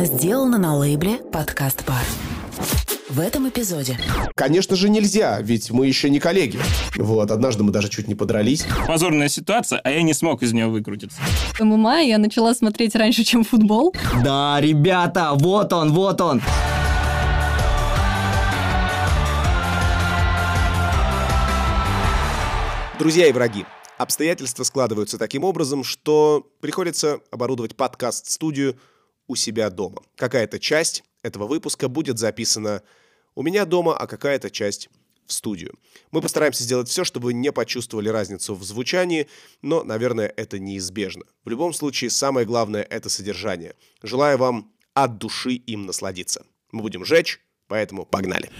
Сделано на лейбле «Подкаст Бар». В этом эпизоде. Конечно же нельзя, ведь мы еще не коллеги. Вот, однажды мы даже чуть не подрались. Позорная ситуация, а я не смог из нее выкрутиться. ММА я начала смотреть раньше, чем футбол. Да, ребята, вот он, вот он. Друзья и враги, обстоятельства складываются таким образом, что приходится оборудовать подкаст-студию у себя дома. Какая-то часть этого выпуска будет записана у меня дома, а какая-то часть в студию. Мы постараемся сделать все, чтобы не почувствовали разницу в звучании, но, наверное, это неизбежно. В любом случае, самое главное – это содержание. Желаю вам от души им насладиться. Мы будем жечь, поэтому погнали.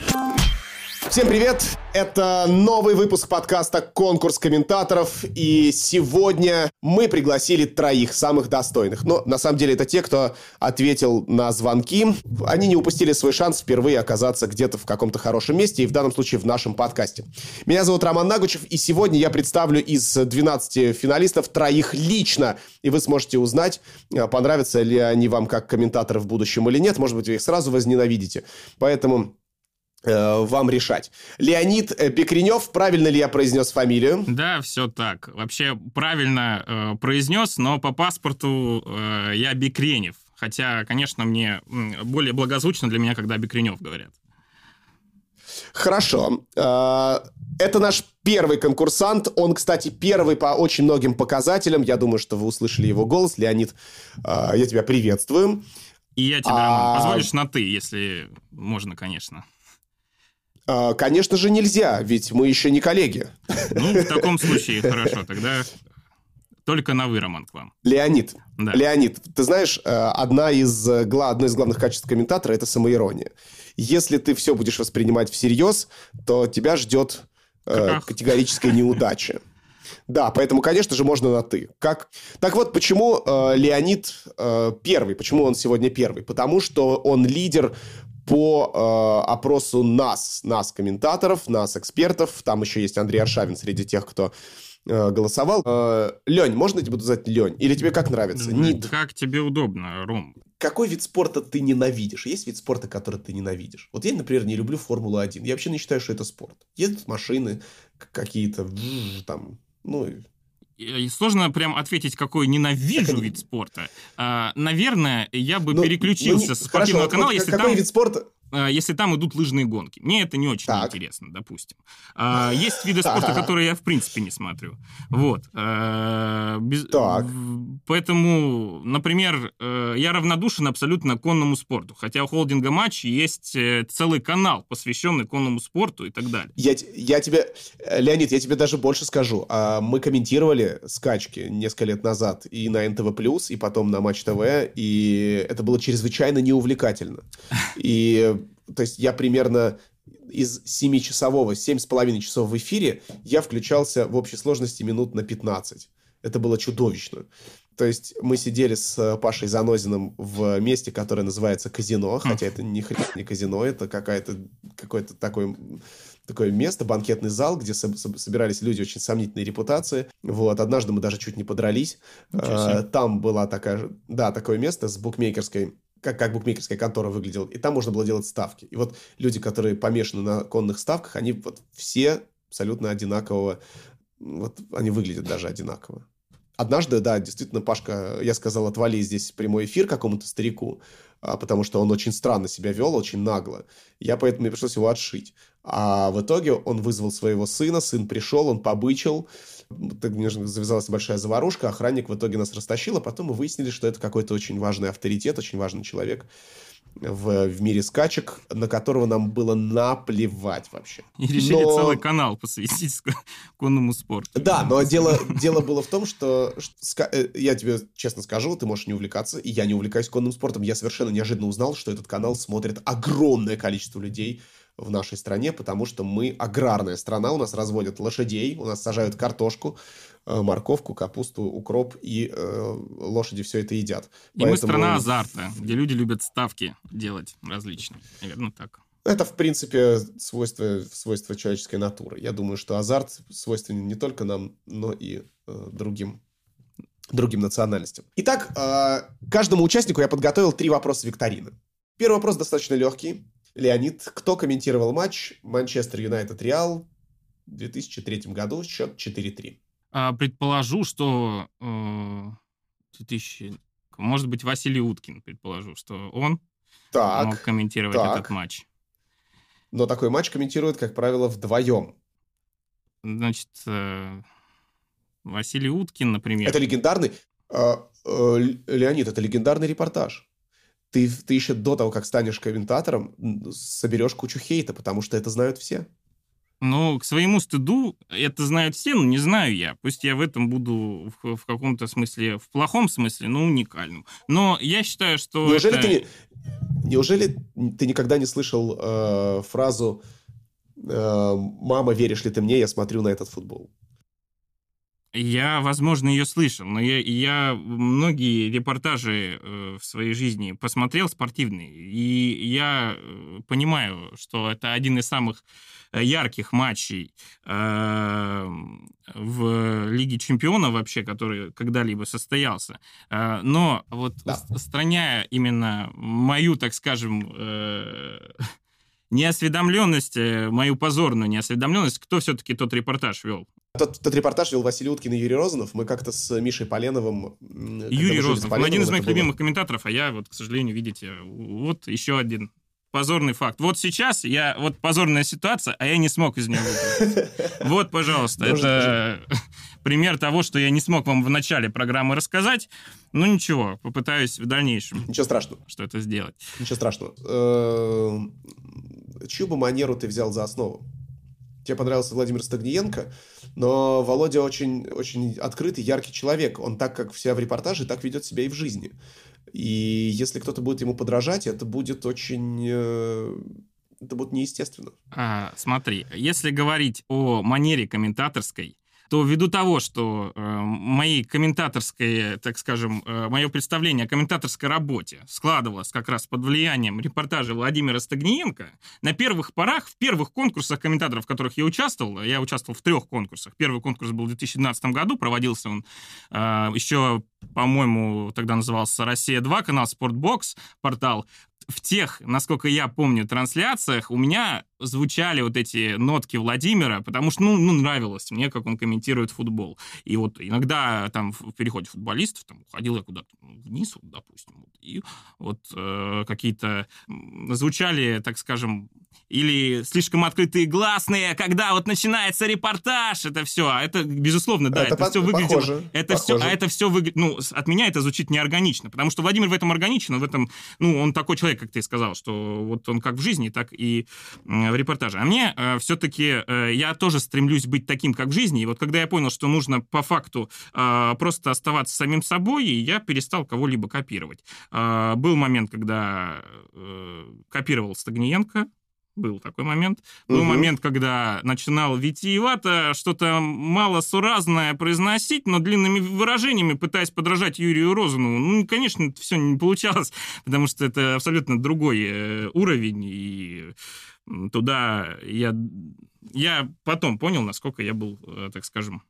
Всем привет! Это новый выпуск подкаста «Конкурс комментаторов», и сегодня мы пригласили троих самых достойных. Но на самом деле это те, кто ответил на звонки. Они не упустили свой шанс впервые оказаться где-то в каком-то хорошем месте, и в данном случае в нашем подкасте. Меня зовут Роман Нагучев, и сегодня я представлю из 12 финалистов троих лично, и вы сможете узнать, понравятся ли они вам как комментаторы в будущем или нет. Может быть, вы их сразу возненавидите. Поэтому вам решать. Леонид э, Бекренев, правильно ли я произнес фамилию? Да, все так. Вообще правильно э, произнес, но по паспорту э, я Бекренев. Хотя, конечно, мне более благозвучно для меня, когда Бекренев говорят. Хорошо. Э, это наш первый конкурсант. Он, кстати, первый по очень многим показателям. Я думаю, что вы услышали его голос. Леонид, я тебя приветствую. И я тебя, а... позволишь на «ты», если можно, конечно. А, конечно же, нельзя, ведь мы еще не коллеги. Ну, в таком случае хорошо, тогда только на вы, Роман, к вам. Леонид, да. Леонид, ты знаешь, э, одна из, э, одно из главных качеств комментатора – это самоирония. Если ты все будешь воспринимать всерьез, то тебя ждет э, категорическая неудача. Да, поэтому, конечно же, можно на «ты». Как? Так вот, почему э, Леонид э, первый? Почему он сегодня первый? Потому что он лидер по э, опросу нас, нас комментаторов, нас экспертов. Там еще есть Андрей Аршавин среди тех, кто э, голосовал. Э, Лень, можно тебе буду звать Лень? Или тебе как нравится? Да, Нид. Как тебе удобно, Ром. Какой вид спорта ты ненавидишь? Есть вид спорта, который ты ненавидишь? Вот я, например, не люблю Формулу-1. Я вообще не считаю, что это спорт. Едут машины какие-то, там, ну, Сложно прям ответить, какой ненавижу вид спорта. А, наверное, я бы ну, переключился ну, с спортивного хорошо, канала, вот, если какой там... вид спорта? А, если там идут лыжные гонки. Мне это не очень так. интересно, допустим. А, есть виды спорта, которые я в принципе не смотрю. Вот. А, без... Так. Поэтому, например, э, я равнодушен абсолютно конному спорту. Хотя у холдинга матч есть э, целый канал, посвященный конному спорту и так далее. Я, я тебе, э, Леонид, я тебе даже больше скажу. Мы комментировали скачки несколько лет назад и на НТВ+, и потом на Матч ТВ, и это было чрезвычайно неувлекательно. И то есть я примерно из 7-часового, 7,5 часов в эфире я включался в общей сложности минут на 15. Это было чудовищно. То есть мы сидели с Пашей Занозиным в месте, которое называется казино, хотя это ни хрена не казино, это какая-то какое-то такое такое место, банкетный зал, где собирались люди очень сомнительной репутации. Вот, однажды мы даже чуть не подрались. А, там была такая, да, такое место с букмекерской как, как букмекерская контора выглядела, и там можно было делать ставки. И вот люди, которые помешаны на конных ставках, они вот все абсолютно одинакового, вот они выглядят даже одинаково. Однажды, да, действительно, Пашка, я сказал, отвали здесь прямой эфир какому-то старику, а, потому что он очень странно себя вел, очень нагло. Я поэтому мне пришлось его отшить. А в итоге он вызвал своего сына, сын пришел, он побычил, завязалась большая заварушка, охранник в итоге нас растащил, а потом мы выяснили, что это какой-то очень важный авторитет, очень важный человек в, в мире скачек, на которого нам было наплевать вообще. И решили но... целый канал посвятить конному спорту. Да, но дело, дело было в том, что, что э, я тебе честно скажу, ты можешь не увлекаться, и я не увлекаюсь конным спортом. Я совершенно неожиданно узнал, что этот канал смотрит огромное количество людей в нашей стране, потому что мы аграрная страна, у нас разводят лошадей, у нас сажают картошку, э, морковку, капусту, укроп, и э, лошади все это едят. И Поэтому... мы страна азарта, где люди любят ставки делать различные. Наверное, так. Это, в принципе, свойство, свойство человеческой натуры. Я думаю, что азарт свойственен не только нам, но и э, другим другим национальностям. Итак, э, каждому участнику я подготовил три вопроса викторины. Первый вопрос достаточно легкий. Леонид, кто комментировал матч Манчестер Юнайтед Реал в 2003 году, счет 4-3? А, предположу, что э, 2000... Может быть, Василий Уткин, предположу, что он так, мог комментировать так. этот матч. Но такой матч комментируют, как правило, вдвоем. Значит, э, Василий Уткин, например. Это легендарный... Э, э, Леонид, это легендарный репортаж. Ты, ты еще до того, как станешь комментатором, соберешь кучу хейта, потому что это знают все. Ну, к своему стыду, это знают все, но не знаю я. Пусть я в этом буду в, в каком-то смысле, в плохом смысле, но уникальным. Но я считаю, что Неужели это... ты не... Неужели ты никогда не слышал э, фразу э, «Мама, веришь ли ты мне? Я смотрю на этот футбол». Я, возможно, ее слышал, но я, я многие репортажи э, в своей жизни посмотрел спортивные, и я э, понимаю, что это один из самых ярких матчей э, в Лиге Чемпионов вообще, который когда-либо состоялся. Э, но вот да. страняя именно мою, так скажем, э, неосведомленность, э, мою позорную неосведомленность, кто все-таки тот репортаж вел? Тот, тот репортаж вел Василий Уткин и Юрий Розанов. Мы как-то с Мишей Поленовым... Юрий Розанов, он один из моих было... любимых комментаторов, а я вот, к сожалению, видите, вот еще один позорный факт. Вот сейчас я, вот позорная ситуация, а я не смог из нее выйти. Вот, пожалуйста, это пример того, что я не смог вам в начале программы рассказать. Ну ничего, попытаюсь в дальнейшем. Ничего страшного. Что это сделать. Ничего страшного. Эм, чью бы манеру ты взял за основу? Тебе понравился Владимир Стагниенко, но Володя очень, очень открытый, яркий человек. Он так, как вся в репортаже, так ведет себя и в жизни. И если кто-то будет ему подражать, это будет очень... Э, это будет неестественно. А, смотри, если говорить о манере комментаторской, то ввиду того, что э, мои комментаторское, так скажем, э, мое представление о комментаторской работе складывалось как раз под влиянием репортажа Владимира Стагниенко, на первых порах, в первых конкурсах комментаторов, в которых я участвовал, я участвовал в трех конкурсах. Первый конкурс был в 2012 году, проводился он э, еще по-моему, тогда назывался «Россия-2», канал «Спортбокс», портал в тех, насколько я помню, трансляциях у меня звучали вот эти нотки Владимира, потому что, ну, ну нравилось мне, как он комментирует футбол. И вот иногда там в переходе футболистов там уходил я куда-то вниз, вот, допустим, вот, и вот э, какие-то звучали, так скажем, или слишком открытые гласные, когда вот начинается репортаж, это все, а это, безусловно, да, это, это все выглядело... Похоже, это похоже. все, а это все выглядит, ну, от меня это звучит неорганично, потому что Владимир в этом органичен, в этом, ну, он такой человек, как ты сказал, что вот он как в жизни, так и в репортаже. А мне э, все-таки, э, я тоже стремлюсь быть таким, как в жизни, и вот когда я понял, что нужно по факту э, просто оставаться самим собой, я перестал кого-либо копировать. Э, был момент, когда э, копировал Стагниенко, был такой момент. Был угу. момент, когда начинал витиевато, что-то малосуразное произносить, но длинными выражениями, пытаясь подражать Юрию Розанову. Ну, конечно, это все не получалось, потому что это абсолютно другой э, уровень, и туда я... Я потом понял, насколько я был, э, так скажем,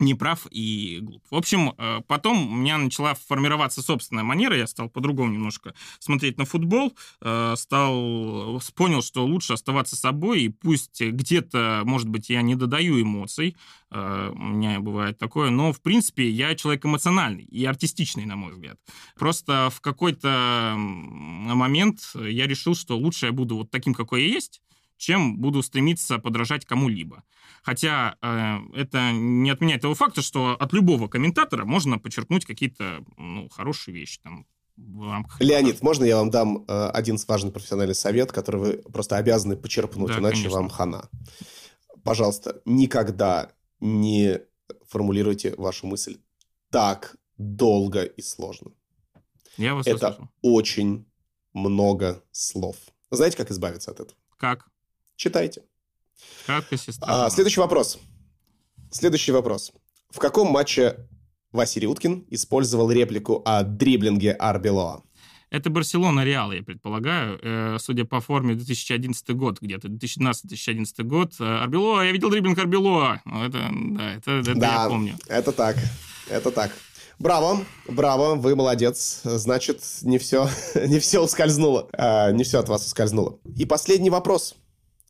неправ и глуп. В общем, э, потом у меня начала формироваться собственная манера, я стал по-другому немножко смотреть на футбол, э, стал, понял, что лучше оставаться собой, и пусть где-то, может быть, я не додаю эмоций, э, у меня бывает такое, но, в принципе, я человек эмоциональный и артистичный, на мой взгляд. Просто в какой-то момент я решил, что лучше я буду вот таким, какой я есть, чем буду стремиться подражать кому-либо. Хотя э, это не отменяет того факта, что от любого комментатора можно подчеркнуть какие-то ну, хорошие вещи. Там, в рамках... Леонид, можно я вам дам э, один важный профессиональный совет, который вы просто обязаны почерпнуть, да, иначе конечно. вам хана. Пожалуйста, никогда не формулируйте вашу мысль так долго и сложно. Я вас Это услышал. очень много слов. Знаете, как избавиться от этого? Как? Читайте. Кратко, сестра. А, следующий вопрос. Следующий вопрос. В каком матче Василий Уткин использовал реплику о дриблинге Арбелоа? Это Барселона Реал, я предполагаю. Э, судя по форме, 2011 год где-то, 2012-2011 год. Э, Арбелоа, я видел дриблинг Арбелоа. Ну, это, да, это, это да, я помню. это так, это так. Браво, браво, вы молодец. Значит, не все, не все ускользнуло. А, не все от вас ускользнуло. И последний вопрос.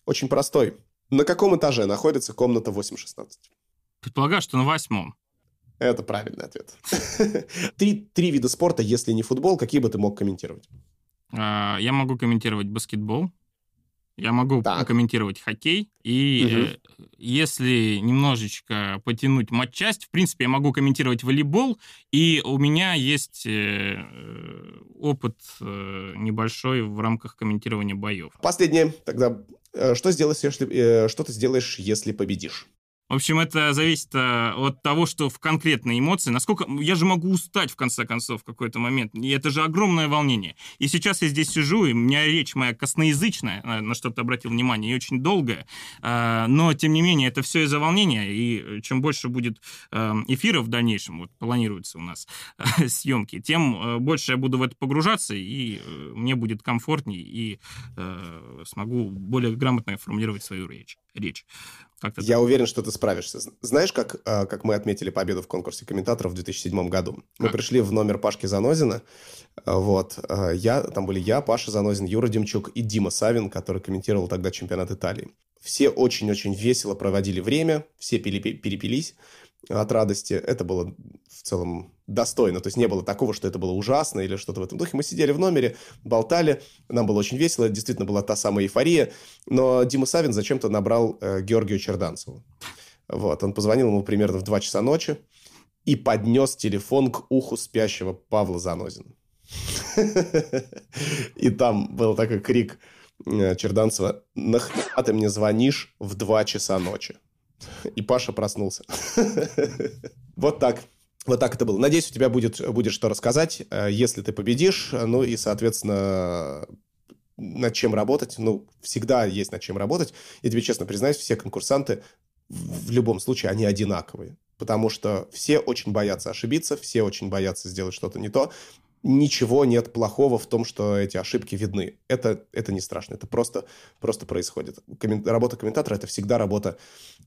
Очень простой. На каком этаже находится комната 816? Предполагаю, что на восьмом. Это правильный ответ. три, три вида спорта, если не футбол, какие бы ты мог комментировать? А, я могу комментировать баскетбол, я могу так. комментировать хоккей, и угу. э, если немножечко потянуть матчасть, в принципе, я могу комментировать волейбол, и у меня есть э, опыт э, небольшой в рамках комментирования боев. Последнее тогда. Э, что, сделаешь, если, э, что ты сделаешь, если победишь? В общем, это зависит э, от того, что в конкретной эмоции, насколько... Я же могу устать, в конце концов, в какой-то момент. И это же огромное волнение. И сейчас я здесь сижу, и у меня речь моя косноязычная, на что ты обратил внимание, и очень долгая. Э, но, тем не менее, это все из-за волнения. И чем больше будет э, эфиров в дальнейшем, вот планируется у нас съемки, тем больше я буду в это погружаться, и мне будет комфортней, и смогу более грамотно формулировать свою речь. Речь. Как Я уверен, что ты справишься. Знаешь, как, а, как мы отметили победу в конкурсе комментаторов в 2007 году? Мы пришли в номер Пашки Занозина. А, вот. А, я, там были я, Паша Занозин, Юра Демчук и Дима Савин, который комментировал тогда чемпионат Италии. Все очень-очень весело проводили время, все перепились от радости. Это было в целом достойно. То есть не было такого, что это было ужасно или что-то в этом духе. Мы сидели в номере, болтали, нам было очень весело. Действительно была та самая эйфория. Но Дима Савин зачем-то набрал э, Георгию Черданцеву. Вот, он позвонил ему примерно в 2 часа ночи и поднес телефон к уху спящего Павла Занозина. И там был такой крик э, Черданцева «Нахрена ты мне звонишь в 2 часа ночи?» И Паша проснулся. Вот так. Вот так это было. Надеюсь, у тебя будет, будет что рассказать, э, если ты победишь. Ну и, соответственно, над чем работать. Ну, всегда есть над чем работать. Я тебе честно признаюсь, все конкурсанты в любом случае, они одинаковые. Потому что все очень боятся ошибиться, все очень боятся сделать что-то не то ничего нет плохого в том, что эти ошибки видны. Это, это не страшно, это просто, просто происходит. Коммен... Работа комментатора – это всегда работа,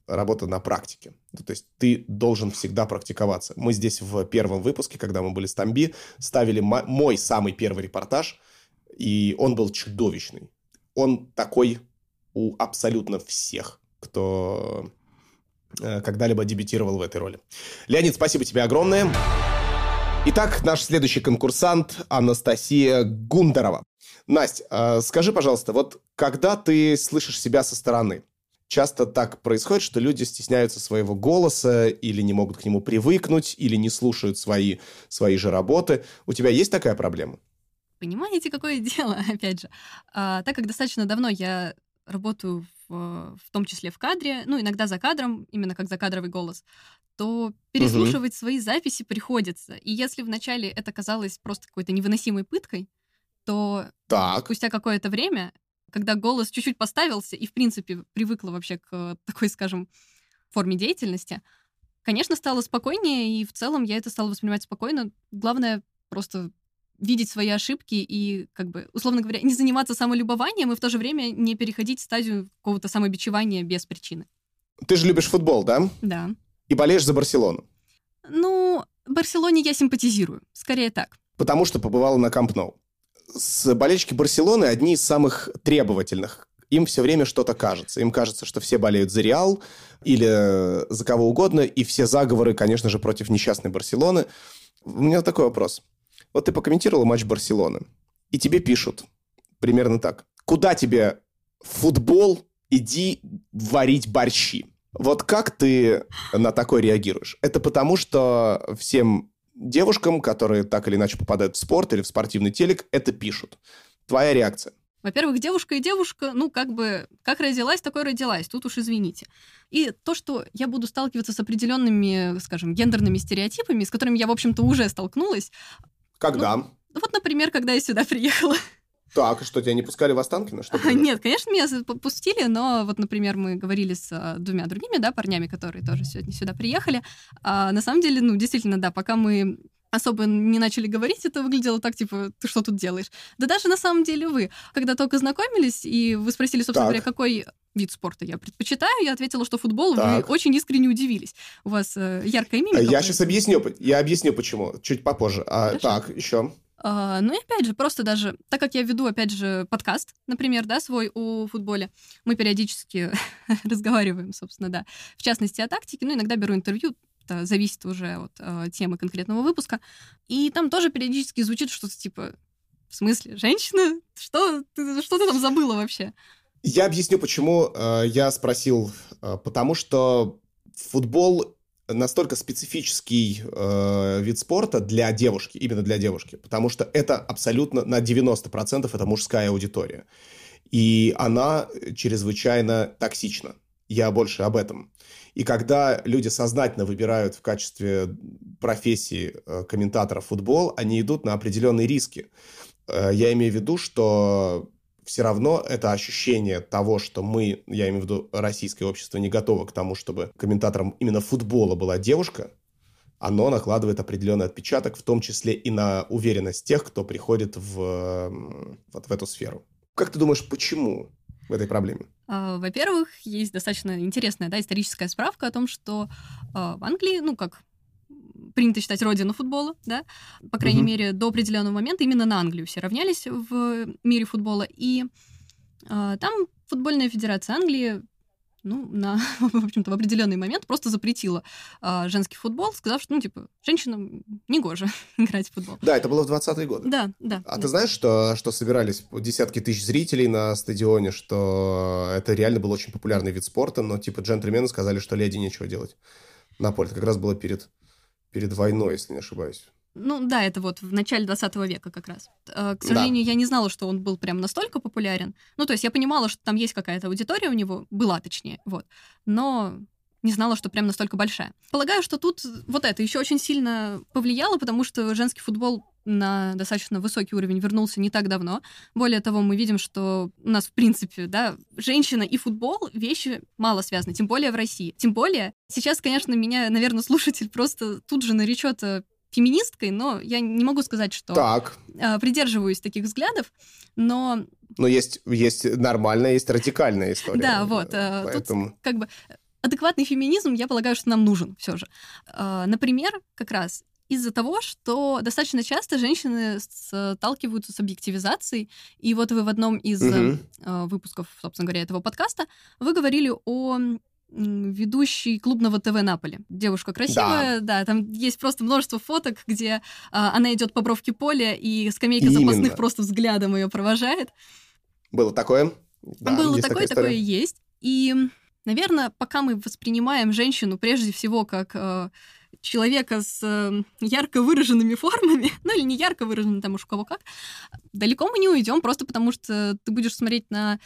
работа на практике. То есть ты должен всегда практиковаться. Мы здесь в первом выпуске, когда мы были с Тамби, ставили мой самый первый репортаж, и он был чудовищный. Он такой у абсолютно всех, кто э, когда-либо дебютировал в этой роли. Леонид, спасибо тебе огромное. Итак, наш следующий конкурсант Анастасия Гундарова. Настя, скажи, пожалуйста, вот когда ты слышишь себя со стороны, часто так происходит, что люди стесняются своего голоса или не могут к нему привыкнуть, или не слушают свои, свои же работы. У тебя есть такая проблема? Понимаете, какое дело, опять же. А, так как достаточно давно я работаю в, в том числе в кадре, ну, иногда за кадром, именно как закадровый голос, то переслушивать угу. свои записи приходится. И если вначале это казалось просто какой-то невыносимой пыткой, то так. спустя какое-то время, когда голос чуть-чуть поставился и, в принципе, привыкла вообще к такой, скажем, форме деятельности, конечно, стало спокойнее, и в целом я это стала воспринимать спокойно. Главное просто видеть свои ошибки и, как бы, условно говоря, не заниматься самолюбованием и в то же время не переходить в стадию какого-то самобичевания без причины. Ты же любишь футбол, да? Да. И болеешь за Барселону? Ну, Барселоне я симпатизирую. Скорее так. Потому что побывала на Камп Ноу. С болельщики Барселоны одни из самых требовательных. Им все время что-то кажется. Им кажется, что все болеют за Реал или за кого угодно, и все заговоры, конечно же, против несчастной Барселоны. У меня такой вопрос. Вот ты покомментировал матч Барселоны, и тебе пишут примерно так. Куда тебе футбол? Иди варить борщи. Вот как ты на такое реагируешь? Это потому, что всем девушкам, которые так или иначе попадают в спорт или в спортивный телек, это пишут. Твоя реакция? Во-первых, девушка и девушка, ну, как бы, как родилась, такой родилась, тут уж извините. И то, что я буду сталкиваться с определенными, скажем, гендерными стереотипами, с которыми я, в общем-то, уже столкнулась. Когда? Ну, вот, например, когда я сюда приехала. Так, что, тебя не пускали в Останкино? Что Нет, конечно, меня пустили, но вот, например, мы говорили с а, двумя другими, да, парнями, которые тоже сегодня сюда приехали. А на самом деле, ну, действительно, да, пока мы особо не начали говорить, это выглядело так, типа, ты что тут делаешь? Да даже на самом деле вы, когда только знакомились, и вы спросили, собственно так. говоря, какой вид спорта я предпочитаю. Я ответила, что футбол. Так. Вы очень искренне удивились. У вас э, яркая мимика. Я сейчас объясню. Я объясню, почему. Чуть попозже. А, так, еще. Uh, ну и опять же, просто даже, так как я веду, опять же, подкаст, например, да, свой о футболе, мы периодически разговариваем, собственно, да, в частности, о тактике, ну, иногда беру интервью, это зависит уже от uh, темы конкретного выпуска, и там тоже периодически звучит что-то типа, в смысле, женщина? Что ты, что ты там забыла вообще? Я объясню, почему э, я спросил. Э, потому что футбол настолько специфический э, вид спорта для девушки, именно для девушки, потому что это абсолютно на 90% это мужская аудитория. И она чрезвычайно токсична. Я больше об этом. И когда люди сознательно выбирают в качестве профессии э, комментатора футбол, они идут на определенные риски. Э, я имею в виду, что все равно это ощущение того, что мы, я имею в виду российское общество, не готово к тому, чтобы комментатором именно футбола была девушка, оно накладывает определенный отпечаток, в том числе и на уверенность тех, кто приходит в, вот в эту сферу. Как ты думаешь, почему в этой проблеме? А, во-первых, есть достаточно интересная да, историческая справка о том, что а, в Англии, ну как принято считать родину футбола, да, по крайней угу. мере, до определенного момента именно на Англию все равнялись в мире футбола. И э, там футбольная федерация Англии ну, на, в общем-то, в определенный момент просто запретила э, женский футбол, сказав, что, ну, типа, женщинам не гоже играть в футбол. Да, это было в 20-е годы. Да, да. А да. ты знаешь, что, что собирались десятки тысяч зрителей на стадионе, что это реально был очень популярный вид спорта, но, типа, джентльмены сказали, что леди нечего делать на поле. Это как раз было перед перед войной, если не ошибаюсь. Ну да, это вот в начале 20 века как раз. Э, к сожалению, да. я не знала, что он был прям настолько популярен. Ну, то есть я понимала, что там есть какая-то аудитория у него, была точнее, вот. Но не знала, что прям настолько большая. Полагаю, что тут вот это еще очень сильно повлияло, потому что женский футбол на достаточно высокий уровень вернулся не так давно. Более того, мы видим, что у нас, в принципе, да, женщина и футбол — вещи мало связаны, тем более в России. Тем более, сейчас, конечно, меня, наверное, слушатель просто тут же наречет э, феминисткой, но я не могу сказать, что так. Э, придерживаюсь таких взглядов, но... Но есть, есть нормальная, есть радикальная история. Да, вот. Э, поэтому... Тут как бы адекватный феминизм, я полагаю, что нам нужен все же. Например, как раз из-за того, что достаточно часто женщины сталкиваются с объективизацией. И вот вы в одном из угу. выпусков, собственно говоря, этого подкаста, вы говорили о ведущей клубного ТВ Наполи. Девушка красивая, да. да, там есть просто множество фоток, где а, она идет по бровке поля, и скамейка Именно. запасных просто взглядом ее провожает. Было такое? Да, Было такое, такое есть. И, наверное, пока мы воспринимаем женщину прежде всего как э, человека с э, ярко выраженными формами, ну или не ярко выраженными, там уж у кого как, далеко мы не уйдем, просто потому что ты будешь смотреть на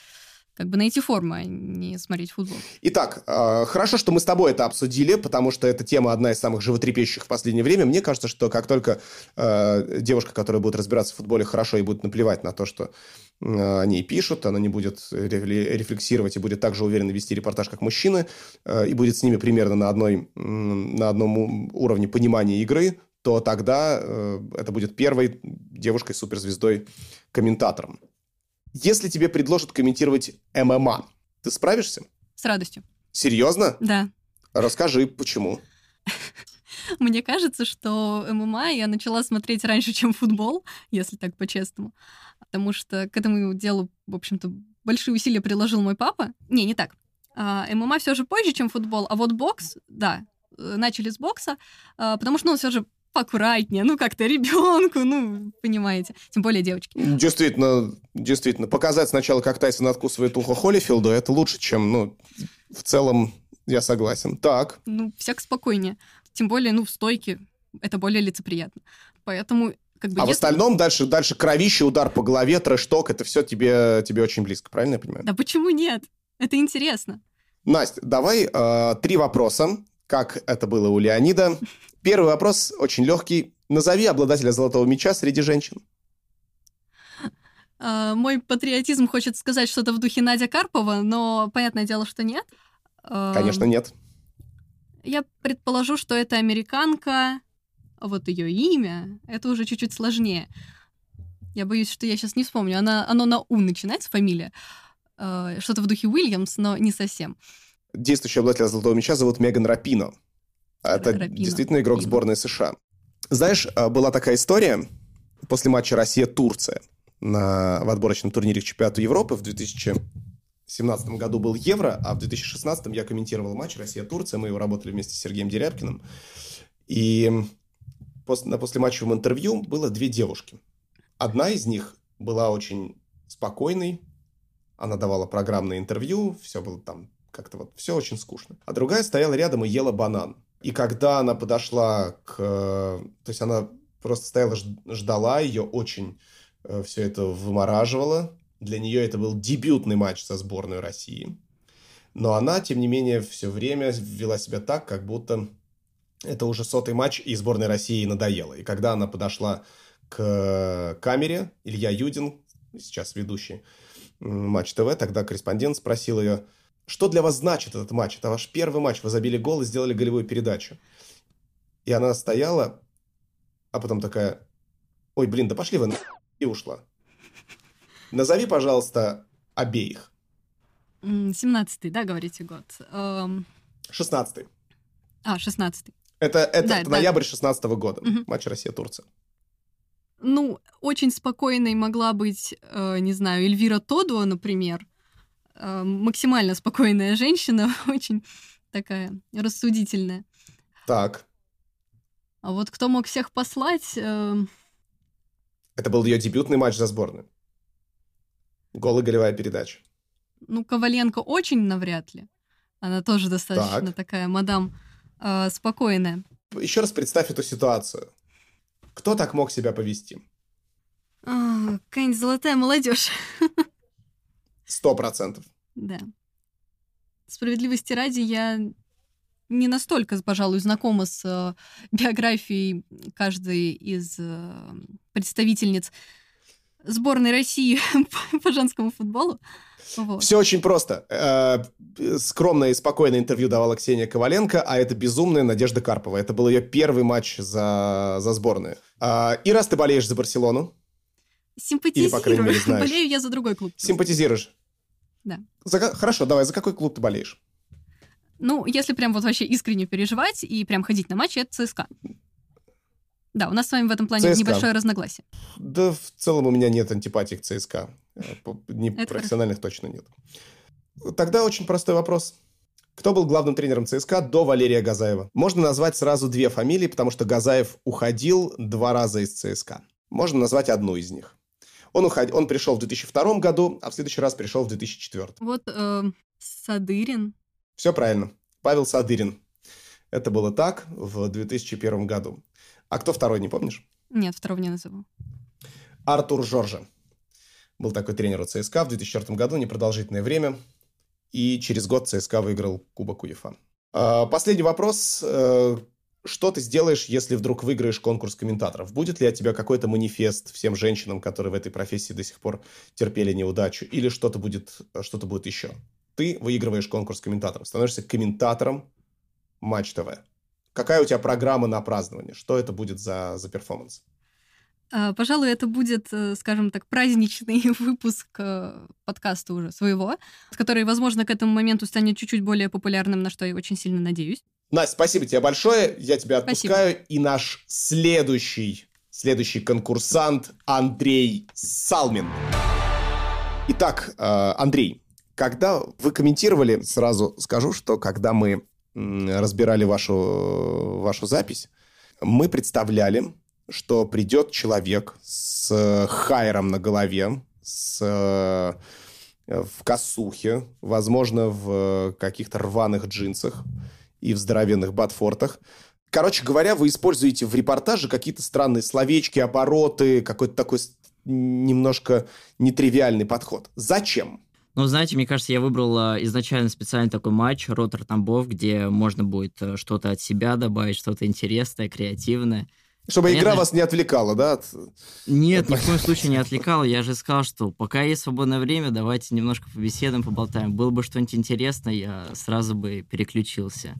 как бы найти форму, а не смотреть футбол. Итак, э, хорошо, что мы с тобой это обсудили, потому что эта тема одна из самых животрепещущих в последнее время. Мне кажется, что как только э, девушка, которая будет разбираться в футболе хорошо и будет наплевать на то, что э, о ней пишут, она не будет рефлексировать и будет также уверенно вести репортаж, как мужчины, и будет с ними примерно на, одной, на одном уровне понимания игры, то тогда это будет первой девушкой-суперзвездой комментатором. Если тебе предложат комментировать ММА, ты справишься? С радостью. Серьезно? Да. Расскажи, почему. Мне кажется, что ММА я начала смотреть раньше, чем футбол, если так по-честному. Потому что к этому делу, в общем-то, большие усилия приложил мой папа. Не, не так. А, ММА все же позже, чем футбол, а вот бокс, да, э, начали с бокса, а, потому что ну, он все же поаккуратнее, ну как-то ребенку, ну, понимаете, тем более девочки. Действительно, действительно, показать сначала, как Тайсон откусывает ухо Холлифилду, это лучше, чем, ну, в целом, я согласен. Так. Ну, всяк спокойнее. Тем более, ну, в стойке это более лицеприятно. Поэтому как бы, а если... в остальном дальше, дальше кровище, удар по голове, трэш-ток, это все тебе, тебе очень близко, правильно я понимаю? Да почему нет? Это интересно. Настя, давай э, три вопроса, как это было у Леонида. Первый вопрос очень легкий. Назови обладателя золотого меча среди женщин. Uh, мой патриотизм хочет сказать что-то в духе Надя Карпова, но понятное дело, что нет. Uh, Конечно, нет. Я предположу, что это американка. Вот ее имя, это уже чуть-чуть сложнее. Я боюсь, что я сейчас не вспомню. Она, оно на У начинается, фамилия. э, что-то в духе Уильямс, но не совсем. Действующая обладатель Золотого мяча зовут Меган Рапино. Это Рапино. действительно игрок сборной США. Знаешь, э, была такая история после матча Россия-Турция на, в отборочном турнире к чемпионату Европы в 2017 году был Евро, а в 2016 я комментировал матч Россия-Турция. Мы его работали вместе с Сергеем Дерябкиным. И после, на послематчевом интервью было две девушки. Одна из них была очень спокойной, она давала программное интервью, все было там как-то вот, все очень скучно. А другая стояла рядом и ела банан. И когда она подошла к... То есть она просто стояла, ждала ее очень э, все это вымораживало. Для нее это был дебютный матч со сборной России. Но она, тем не менее, все время вела себя так, как будто это уже сотый матч, и сборной России надоело. И когда она подошла к камере, Илья Юдин, сейчас ведущий Матч ТВ, тогда корреспондент спросил ее, что для вас значит этот матч? Это ваш первый матч, вы забили гол и сделали голевую передачу. И она стояла, а потом такая, ой, блин, да пошли вы и ушла. Назови, пожалуйста, обеих. 17-й, да, говорите, год? 16-й. Эм, а, 16-й. Это, это, да, это да. ноябрь 16 -го года. Угу. Матч Россия-Турция. Ну, очень спокойной могла быть, э, не знаю, Эльвира Тодуа, например. Э, максимально спокойная женщина, очень такая рассудительная. Так. А вот кто мог всех послать... Э... Это был ее дебютный матч за сборную. Гол и голевая передача. Ну, Коваленко очень навряд ли. Она тоже достаточно так. такая мадам э, спокойная. Еще раз представь эту ситуацию. Кто так мог себя повести? А, какая-нибудь золотая молодежь. Сто процентов. Да. Справедливости ради, я не настолько, пожалуй, знакома с э, биографией каждой из э, представительниц сборной России по, по женскому футболу. Вот. Все очень просто. Э, скромное и спокойное интервью давала Ксения Коваленко, а это безумная Надежда Карпова. Это был ее первый матч за, за сборную. И раз ты болеешь за Барселону... Симпатизирую. Или, по крайней мере, знаешь. Болею я за другой клуб. Симпатизируешь? Да. За, хорошо, давай, за какой клуб ты болеешь? Ну, если прям вот вообще искренне переживать и прям ходить на матчи, это ЦСКА. Да, у нас с вами в этом плане ЦСКА. небольшое разногласие. Да, в целом у меня нет антипатии к ЦСКА. Э, не профессиональных точно нет. Тогда очень простой вопрос. Кто был главным тренером ЦСКА до Валерия Газаева? Можно назвать сразу две фамилии, потому что Газаев уходил два раза из ЦСКА. Можно назвать одну из них. Он, уход... он пришел в 2002 году, а в следующий раз пришел в 2004. Вот э, Садырин. Все правильно. Павел Садырин. Это было так в 2001 году. А кто второй, не помнишь? Нет, второго не назову. Артур Жоржа. Был такой тренер у ЦСКА в 2004 году, непродолжительное время. И через год ЦСКА выиграл Кубок УЕФА. А, последний вопрос. Что ты сделаешь, если вдруг выиграешь конкурс комментаторов? Будет ли от тебя какой-то манифест всем женщинам, которые в этой профессии до сих пор терпели неудачу? Или что-то будет, что-то будет еще? Ты выигрываешь конкурс комментаторов, становишься комментатором Матч ТВ. Какая у тебя программа на празднование? Что это будет за, за перформанс? А, пожалуй, это будет, э, скажем так, праздничный выпуск э, подкаста уже своего, который, возможно, к этому моменту станет чуть-чуть более популярным, на что я очень сильно надеюсь. Настя, спасибо тебе большое. Я тебя отпускаю. Спасибо. И наш следующий, следующий конкурсант Андрей Салмин. Итак, э, Андрей, когда вы комментировали, сразу скажу, что когда мы разбирали вашу, вашу запись, мы представляли, что придет человек с хайером на голове, с, в косухе, возможно, в каких-то рваных джинсах и в здоровенных ботфортах. Короче говоря, вы используете в репортаже какие-то странные словечки, обороты, какой-то такой немножко нетривиальный подход. Зачем? Ну, знаете, мне кажется, я выбрал а, изначально специально такой матч Ротор Тамбов, где можно будет э, что-то от себя добавить, что-то интересное, креативное. Чтобы Понятно? игра вас не отвлекала, да? От... Нет, ни в коем случае не отвлекала. Я же сказал, что пока есть свободное время, давайте немножко побеседуем, поболтаем. Было бы что-нибудь интересное, я сразу бы переключился.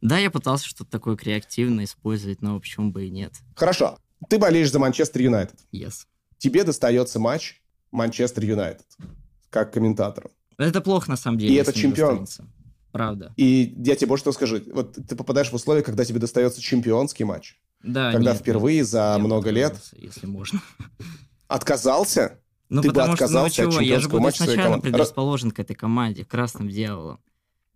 Да, я пытался что-то такое креативное использовать, но почему бы и нет. Хорошо. Ты болеешь за Манчестер Юнайтед. Yes. Тебе достается матч Манчестер Юнайтед как комментатору. Это плохо, на самом деле. И это чемпион. Правда. И я тебе больше что скажу. Вот ты попадаешь в условия, когда тебе достается чемпионский матч. Да, Когда нет, впервые нет, за много лет... Если можно. Отказался? Ну, ты бы потому что, ну, отказался от чего, я же буду матча предрасположен к этой команде, к красным дьяволам.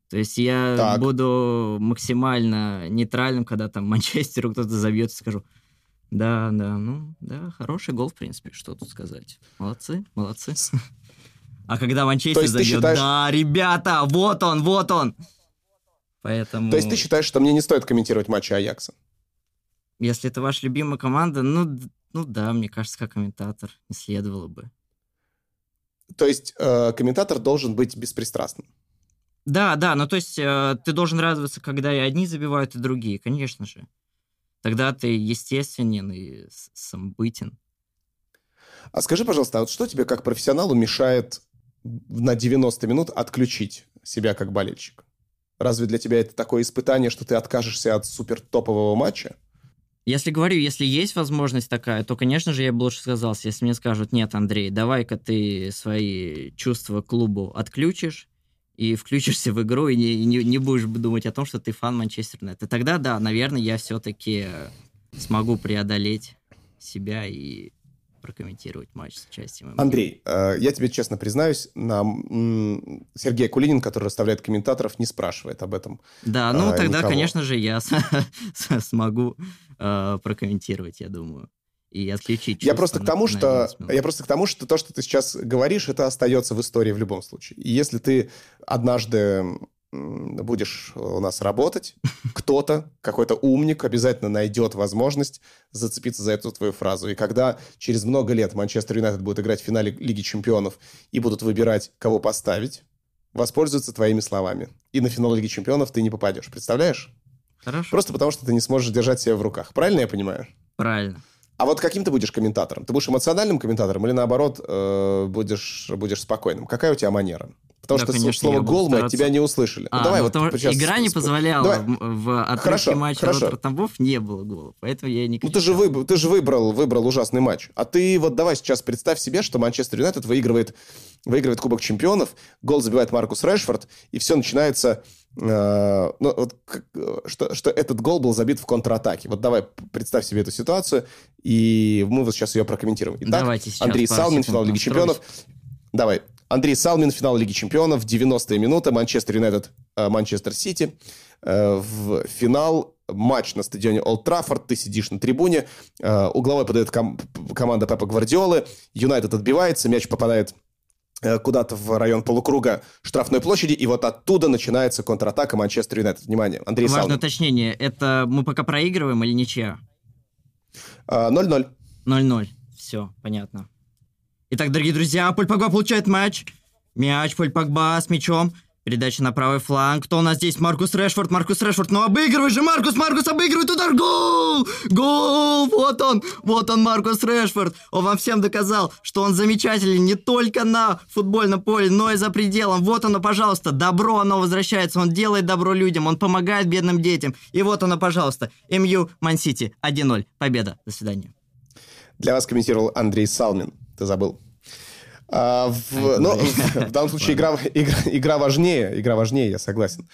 То есть я Так. буду максимально нейтральным, когда там Манчестеру кто-то забьет, и скажу, да, да, ну, да, хороший гол, в принципе, что тут сказать. Молодцы, молодцы. А когда Манчестер забьет, считаешь- да, ребята, вот он, вот он. Поэтому, То есть ты считаешь, что мне не стоит комментировать матчи Аякса? если это ваша любимая команда, ну, ну да, мне кажется, как комментатор не следовало бы. То есть э, комментатор должен быть беспристрастным. Да, да, ну то есть э, ты должен радоваться, когда и одни забивают, и другие, конечно же. Тогда ты естественен и самобытен. А скажи, пожалуйста, а вот что тебе как профессионалу мешает на 90 минут отключить себя как болельщик? Разве для тебя это такое испытание, что ты откажешься от супер топового матча? Если говорю, если есть возможность такая, то, конечно же, я бы лучше сказался. Если мне скажут, нет, Андрей, давай-ка ты свои чувства клубу отключишь и включишься в игру, и не, не, не будешь думать о том, что ты фан Манчестер Юнайтед. Тогда, да, наверное, я все-таки смогу преодолеть себя и прокомментировать матч с участием. Андрей, э, я тебе честно признаюсь, нам Сергей Кулинин, который расставляет комментаторов, не спрашивает об этом. Да, ну а, тогда, никого. конечно же, я смогу э, прокомментировать, я думаю. И отключить Я просто к тому, что 11 минут. я просто к тому, что то, что ты сейчас говоришь, это остается в истории в любом случае. И если ты однажды будешь у нас работать, кто-то, какой-то умник обязательно найдет возможность зацепиться за эту твою фразу. И когда через много лет Манчестер Юнайтед будет играть в финале Лиги Чемпионов и будут выбирать, кого поставить, воспользуются твоими словами. И на финал Лиги Чемпионов ты не попадешь. Представляешь? Хорошо, Просто потому, что ты не сможешь держать себя в руках. Правильно я понимаю? правильно. А вот каким ты будешь комментатором? Ты будешь эмоциональным комментатором или наоборот э, будешь, будешь спокойным? Какая у тебя манера? Потому Да, что конечно, слово «гол» мы от стараться. тебя не услышали. Ну, А, давай ну, вот потому сейчас игра не позволяла. Давай. В, отрывке Хорошо, матча хорошо. Ротор Тамбов не было голов, поэтому я не Ну, ты же, кричал. выб- ты же выбрал, выбрал ужасный матч. А ты вот давай сейчас представь себе, что Манчестер Юнайтед выигрывает, выигрывает Кубок Чемпионов, гол забивает Маркус Решфорд, и все начинается... э, ну, вот, что, что этот гол был забит в контратаке. Вот давай представь себе эту ситуацию, и мы вот сейчас ее прокомментируем. Итак, Давайте сейчас Андрей Салмин, финал Лиги настроюсь. Чемпионов. Давай. Андрей Салмин, финал Лиги Чемпионов, 90-я минута, Манчестер Юнайтед, э, Манчестер Сити. Э, В финал матч на стадионе Олд Траффорд, ты сидишь на трибуне, э, угловой подает ком- команда Пепа Гвардиолы, Юнайтед отбивается, мяч попадает куда-то в район полукруга штрафной площади, и вот оттуда начинается контратака Манчестер Юнайтед. Внимание, Андрей Важное Салмин. уточнение. Это мы пока проигрываем или ничья? Э, 0-0. 0-0. Все, понятно. Итак, дорогие друзья, Поль Погба получает мяч. Мяч, Поль Погба с мячом. Передача на правый фланг. Кто у нас здесь? Маркус Решфорд. Маркус Решфорд. Ну обыгрывай же, Маркус! Маркус обыгрывает удар. Гол! Гол! Вот он! Вот он, Маркус Решфорд. Он вам всем доказал, что он замечателен не только на футбольном поле, но и за пределом. Вот оно, пожалуйста. Добро, оно возвращается. Он делает добро людям. Он помогает бедным детям. И вот оно, пожалуйста. МЮ Мансити 1-0. Победа. До свидания. Для вас комментировал Андрей Салмин. Ты забыл. А, в, А, ну, в данном случае игра, игра, игра важнее, игра важнее, я согласен.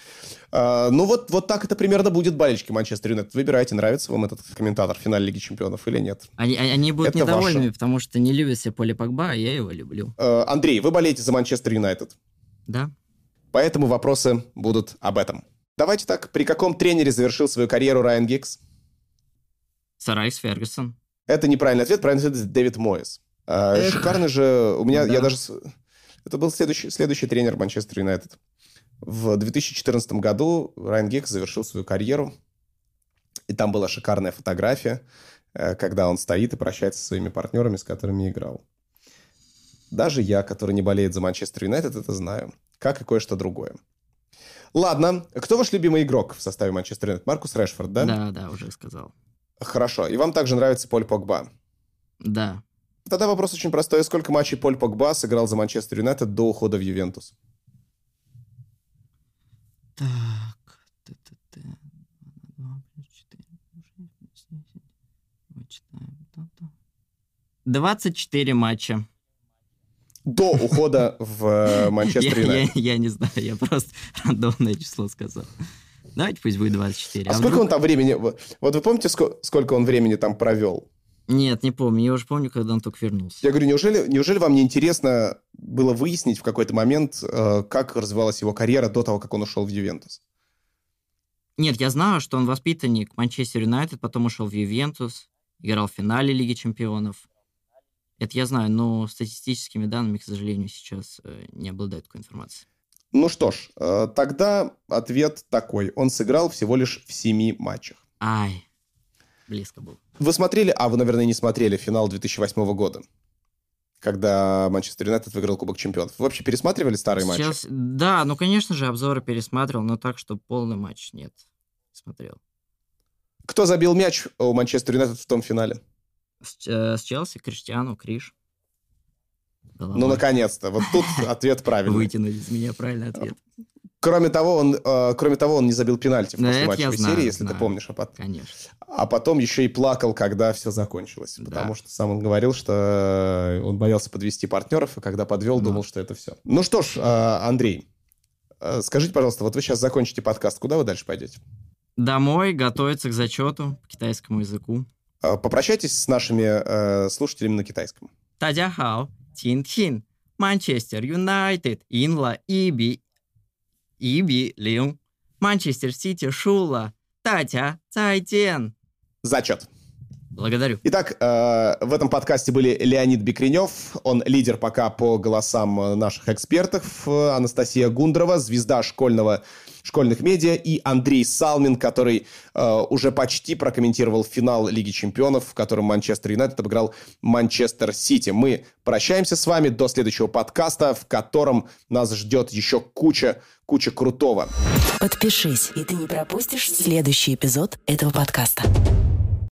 А, ну вот, вот так это примерно будет болельщики Манчестер Юнайтед. Выбирайте, нравится вам этот комментатор в финале Лиги Чемпионов или нет. Они, они они будут Это недовольными, ваше. потому что не любят себе Поле Погба, а я его люблю. А, Андрей, вы болеете за Манчестер Юнайтед, Да? поэтому вопросы будут об этом. Давайте так, при каком тренере завершил свою карьеру Райан Гиггс? Сэр Алекс Фергюсон. Это неправильный ответ, правильный ответ Дэвид Мойес. А, Эх. Шикарный же, у меня, Да. я даже... Это был следующий, следующий тренер Манчестер Юнайтед. В 2014 году Райан Гиггс завершил свою карьеру, и там была шикарная фотография, э, когда он стоит и прощается со своими партнерами, с которыми играл. Даже я, который не болеет за Манчестер Юнайтед, это знаю. Как и кое-что другое. Ладно, кто ваш любимый игрок в составе Манчестер Юнайтед? Маркус Решфорд, да? Да, да, уже сказал. Хорошо. И вам также нравится Поль Погба? Да. Тогда вопрос очень простой. Сколько матчей Поль Погба сыграл за Манчестер Юнайтед до ухода в Ювентус? Так. т-т-т. Два плюс четыре, плюс шесть, плюс десять. Вычитаем. Та-та. 24 матча. до ухода в э, Манчестер Юнайтед? Я не знаю, я просто рандомное число сказал. Давайте пусть будет 24. А, а сколько он там времени... Вот вы помните, сколько он времени там провел? Нет, не помню. Я уже помню, когда он только вернулся. Я говорю, неужели, неужели вам не интересно было выяснить в какой-то момент, э, как развивалась его карьера до того, как он ушел в Ювентус? Нет, я знаю, что он воспитанник Манчестер Юнайтед, потом ушел в Ювентус, играл в финале Лиги Чемпионов. Это я знаю, но статистическими данными, к сожалению, сейчас э, не обладаю такой информацией. Ну что ж, э, тогда ответ такой. Он сыграл всего лишь в семи матчах. Ай, близко был. Вы смотрели, а вы, наверное, не смотрели финал 2008 года, когда Манчестер Юнайтед выиграл Кубок Чемпионов. Вы вообще пересматривали старые Сейчас, матчи? Да, ну, конечно же, обзоры пересматривал, но так, что полный матч нет. Смотрел. Кто забил мяч у Манчестер Юнайтед в том финале? С, э, с Челси, Криштиану, Криш. Головой. Ну, наконец-то. Вот тут ответ правильный. Вытянули из меня правильный ответ. Кроме того, он, э, кроме того, он не забил пенальти в да, после матчевой знаю, серии, если знаю. ты помнишь. А, потом, Конечно. а потом еще и плакал, когда все закончилось. Потому да. что сам он говорил, что э, он боялся подвести партнеров, и когда подвел, да. думал, что это все. Ну что ж, э, Андрей, э, скажите, пожалуйста, вот вы сейчас закончите подкаст, куда вы дальше пойдете? Домой, готовиться к зачету по китайскому языку. Э, попрощайтесь с нашими э, слушателями на китайском. Тадяхао, тин хин, Манчестер Юнайтед, Инла, Иби, 一比一比零，Манчестер Сити 输了，大家再见。Зачет. Благодарю. Итак, э, в этом подкасте были Леонид Бекренев, он лидер пока по голосам наших экспертов, Анастасия Гундрова, звезда школьного школьных медиа, и Андрей Салмин, который э, уже почти прокомментировал финал Лиги Чемпионов, в котором Манчестер Юнайтед обыграл Манчестер Сити. Мы прощаемся с вами до следующего подкаста, в котором нас ждет еще куча, куча крутого. Подпишись, и ты не пропустишь следующий эпизод этого подкаста.